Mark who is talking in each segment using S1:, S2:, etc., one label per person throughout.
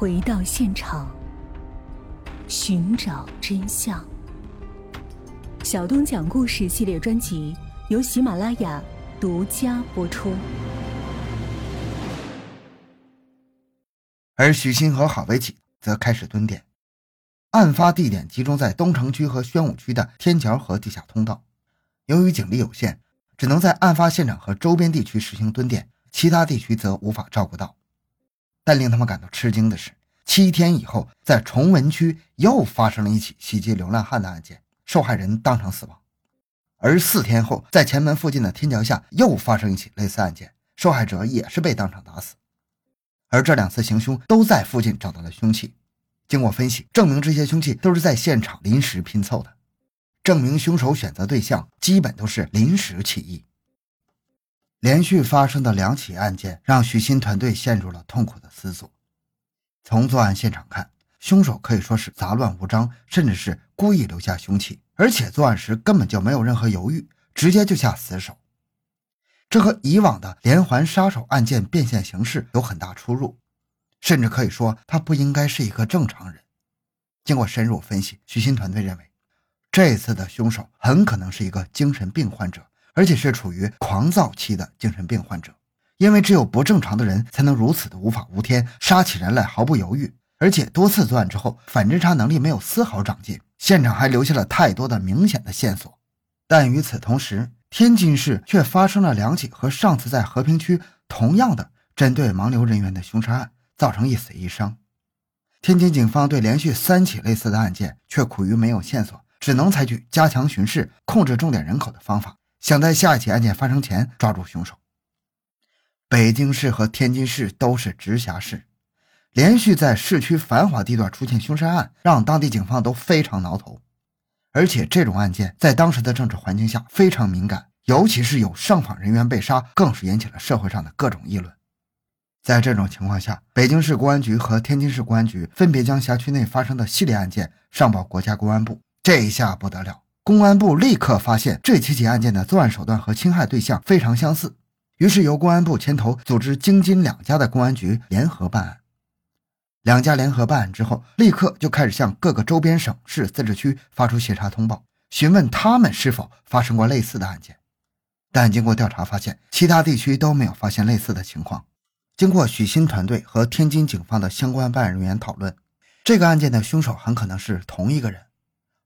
S1: 回到现场，寻找真相。小东讲故事系列专辑由喜马拉雅独家播出。
S2: 而许昕和郝维启则开始蹲点，案发地点集中在东城区和宣武区的天桥和地下通道。由于警力有限，只能在案发现场和周边地区实行蹲点，其他地区则无法照顾到。但令他们感到吃惊的是，七天以后，在崇文区又发生了一起袭击流浪汉的案件，受害人当场死亡；而四天后，在前门附近的天桥下又发生一起类似案件，受害者也是被当场打死。而这两次行凶都在附近找到了凶器，经过分析，证明这些凶器都是在现场临时拼凑的，证明凶手选择对象基本都是临时起意。连续发生的两起案件让许昕团队陷入了痛苦的思索。从作案现场看，凶手可以说是杂乱无章，甚至是故意留下凶器，而且作案时根本就没有任何犹豫，直接就下死手。这和以往的连环杀手案件变现形式有很大出入，甚至可以说他不应该是一个正常人。经过深入分析，许昕团队认为，这次的凶手很可能是一个精神病患者。而且是处于狂躁期的精神病患者，因为只有不正常的人才能如此的无法无天，杀起人来毫不犹豫。而且多次作案之后，反侦查能力没有丝毫长进，现场还留下了太多的明显的线索。但与此同时，天津市却发生了两起和上次在和平区同样的针对盲流人员的凶杀案，造成一死一伤。天津警方对连续三起类似的案件却苦于没有线索，只能采取加强巡视、控制重点人口的方法。想在下一起案件发生前抓住凶手。北京市和天津市都是直辖市，连续在市区繁华地段出现凶杀案，让当地警方都非常挠头。而且这种案件在当时的政治环境下非常敏感，尤其是有上访人员被杀，更是引起了社会上的各种议论。在这种情况下，北京市公安局和天津市公安局分别将辖区内发生的系列案件上报国家公安部，这一下不得了。公安部立刻发现这七起案件的作案手段和侵害对象非常相似，于是由公安部牵头组织京津两家的公安局联合办案。两家联合办案之后，立刻就开始向各个周边省市自治区发出协查通报，询问他们是否发生过类似的案件。但经过调查发现，其他地区都没有发现类似的情况。经过许昕团队和天津警方的相关办案人员讨论，这个案件的凶手很可能是同一个人。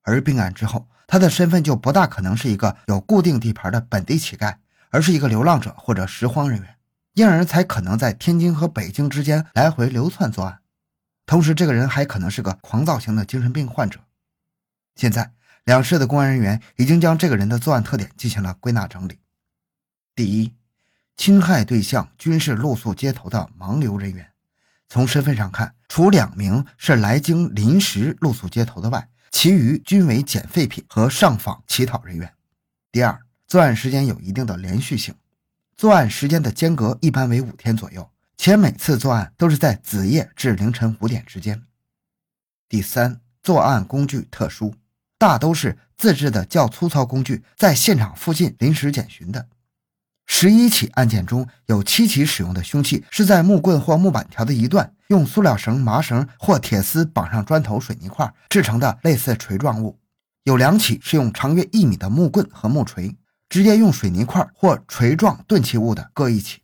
S2: 而并案之后，他的身份就不大可能是一个有固定地盘的本地乞丐，而是一个流浪者或者拾荒人员，因而才可能在天津和北京之间来回流窜作案。同时，这个人还可能是个狂躁型的精神病患者。现在，两市的公安人员已经将这个人的作案特点进行了归纳整理。第一，侵害对象均是露宿街头的盲流人员，从身份上看，除两名是来京临时露宿街头的外。其余均为捡废品和上访乞讨人员。第二，作案时间有一定的连续性，作案时间的间隔一般为五天左右，且每次作案都是在子夜至凌晨五点之间。第三，作案工具特殊，大都是自制的较粗糙工具，在现场附近临时捡寻的。十一起案件中有七起使用的凶器是在木棍或木板条的一段，用塑料绳、麻绳或铁丝绑上砖头、水泥块制成的类似锤状物；有两起是用长约一米的木棍和木锤，直接用水泥块或锤状钝器物的各一起。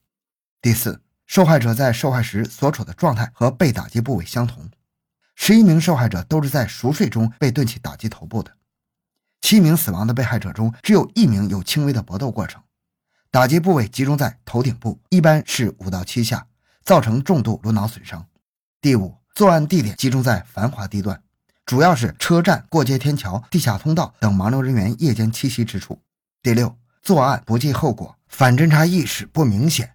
S2: 第四，受害者在受害时所处的状态和被打击部位相同，十一名受害者都是在熟睡中被钝器打击头部的，七名死亡的被害者中只有一名有轻微的搏斗过程。打击部位集中在头顶部，一般是五到七下，造成重度颅脑损伤。第五，作案地点集中在繁华地段，主要是车站、过街天桥、地下通道等盲流人员夜间栖息之处。第六，作案不计后果，反侦查意识不明显。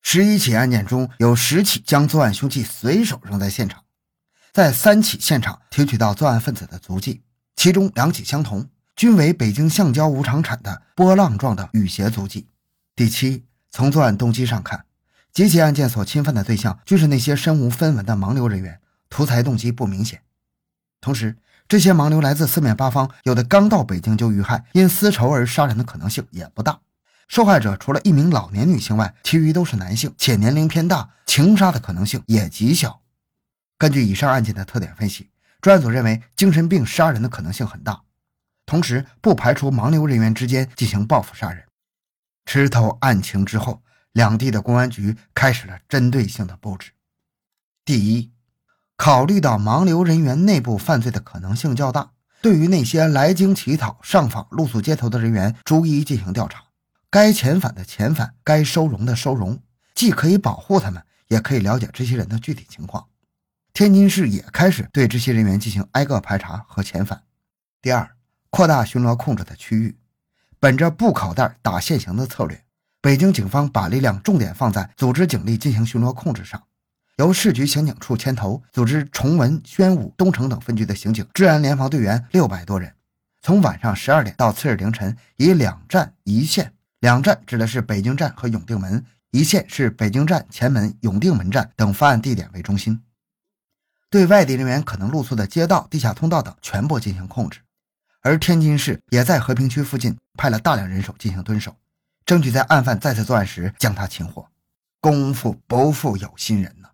S2: 十一起案件中有十起将作案凶器随手扔在现场，在三起现场提取到作案分子的足迹，其中两起相同。均为北京橡胶无厂产的波浪状的雨鞋足迹。第七，从作案动机上看，几起案件所侵犯的对象均是那些身无分文的盲流人员，图财动机不明显。同时，这些盲流来自四面八方，有的刚到北京就遇害，因私仇而杀人的可能性也不大。受害者除了一名老年女性外，其余都是男性，且年龄偏大，情杀的可能性也极小。根据以上案件的特点分析，专案组认为精神病杀人的可能性很大，同时不排除盲流人员之间进行报复杀人。吃透案情之后，两地的公安局开始了针对性的布置。第一，考虑到盲流人员内部犯罪的可能性较大，对于那些来京乞讨、上访露宿街头的人员，逐一进行调查。该遣返的遣返，该收容的收容，既可以保护他们，也可以了解这些人的具体情况。天津市也开始对这些人员进行挨个排查和遣返。第二，扩大巡逻控制的区域，本着布口袋打现行的策略，北京警方把力量重点放在组织警力进行巡逻控制上，由市局刑警处牵头，组织崇文、宣武、东城等分局的刑警、治安联防队员六百多人，从晚上十二点到次日凌晨，以两站一线。两站指的是北京站和永定门，一线是北京站前门、永定门站等发案地点为中心，对外地人员可能露宿的街道、地下通道等全部进行控制。而天津市也在和平区附近派了大量人手进行蹲守，争取在案犯再次作案时将他擒获。功夫不负有心人呐！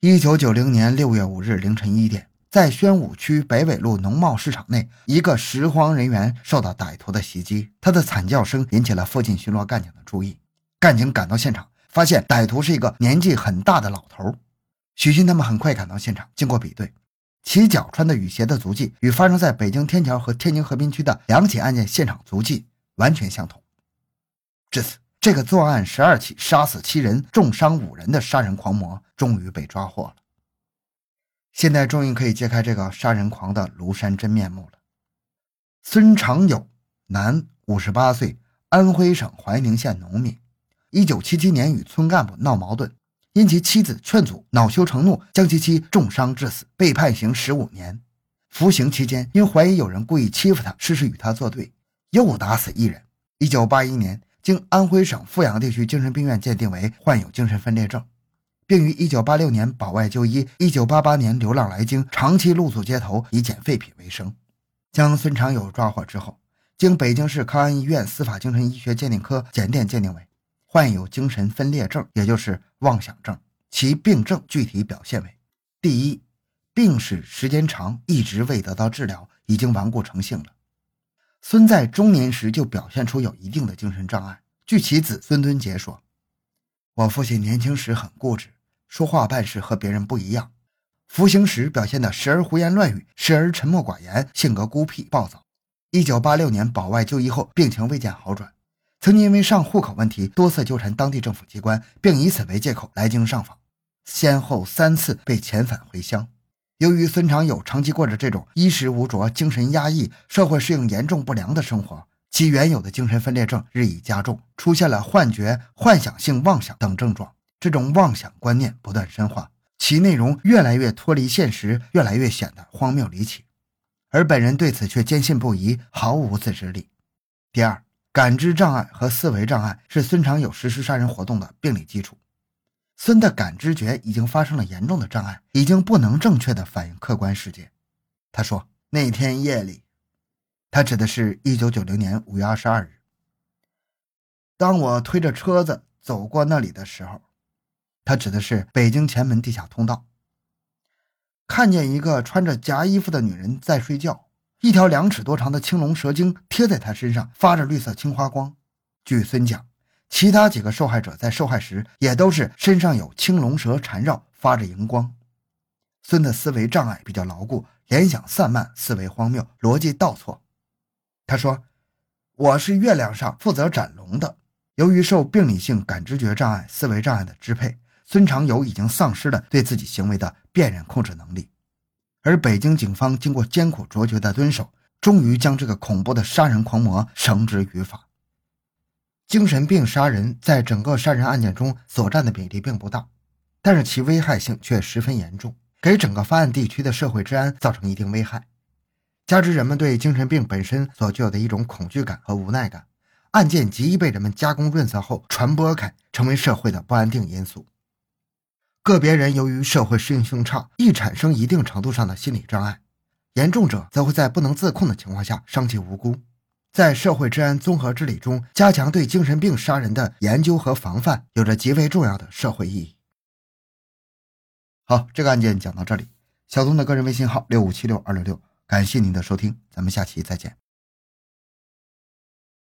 S2: 一九九零年六月五日凌晨一点。在宣武区北纬路农贸市场内，一个拾荒人员受到歹徒的袭击，他的惨叫声引起了附近巡逻干警的注意。干警赶到现场，发现歹徒是一个年纪很大的老头。许鑫他们很快赶到现场，经过比对，其脚穿的雨鞋的足迹与发生在北京天桥和天津和平区的两起案件现场足迹完全相同。至此，这个作案十二起、杀死七人、重伤五人的杀人狂魔终于被抓获了。现在终于可以揭开这个杀人狂的庐山真面目了。孙长友，男，五十八岁，安徽省怀宁县农民。一九七七年与村干部闹矛盾，因其妻子劝阻，恼羞成怒，将其妻重伤致死，被判刑十五年。服刑期间，因怀疑有人故意欺负他，事事与他作对，又打死一人。一九八一年，经安徽省阜阳地区精神病院鉴定为患有精神分裂症。并于1986年保外就医，1988年流浪来京，长期露宿街头，以捡废品为生。将孙长友抓获之后，经北京市康安医院司法精神医学鉴定科检验鉴定为患有精神分裂症，也就是妄想症。其病症具体表现为：第一，病史时间长，一直未得到治疗，已经顽固成性了。孙在中年时就表现出有一定的精神障碍。据其子孙敦杰说：“我父亲年轻时很固执。”说话办事和别人不一样，服刑时表现的时而胡言乱语，时而沉默寡言，性格孤僻暴躁。一九八六年保外就医后，病情未见好转，曾经因为上户口问题多次纠缠当地政府机关，并以此为借口来京上访，先后三次被遣返回乡。由于孙长友长期过着这种衣食无着、精神压抑、社会适应严重不良的生活，其原有的精神分裂症日益加重，出现了幻觉、幻想性妄想等症状。这种妄想观念不断深化，其内容越来越脱离现实，越来越显得荒谬离奇，而本人对此却坚信不疑，毫无自制力。第二，感知障碍和思维障碍是孙长友实施杀人活动的病理基础。孙的感知觉已经发生了严重的障碍，已经不能正确的反映客观世界。他说：“那天夜里，他指的是一九九零年五月二十二日，当我推着车子走过那里的时候。”他指的是北京前门地下通道。看见一个穿着夹衣服的女人在睡觉，一条两尺多长的青龙蛇精贴在他身上，发着绿色青花光。据孙讲，其他几个受害者在受害时也都是身上有青龙蛇缠绕，发着荧光。孙的思维障碍比较牢固，联想散漫，思维荒谬，逻辑倒错。他说：“我是月亮上负责斩龙的，由于受病理性感知觉障碍、思维障碍的支配。”孙长友已经丧失了对自己行为的辨认控制能力，而北京警方经过艰苦卓绝的蹲守，终于将这个恐怖的杀人狂魔绳之于法。精神病杀人在整个杀人案件中所占的比例并不大，但是其危害性却十分严重，给整个发案地区的社会治安造成一定危害。加之人们对精神病本身所具有的一种恐惧感和无奈感，案件极易被人们加工润色后传播开，成为社会的不安定因素。个别人由于社会适应性差，易产生一定程度上的心理障碍；严重者则会在不能自控的情况下伤及无辜。在社会治安综合治理中，加强对精神病杀人的研究和防范，有着极为重要的社会意义。好，这个案件讲到这里。小东的个人微信号六五七六二六六，感谢您的收听，咱们下期再见。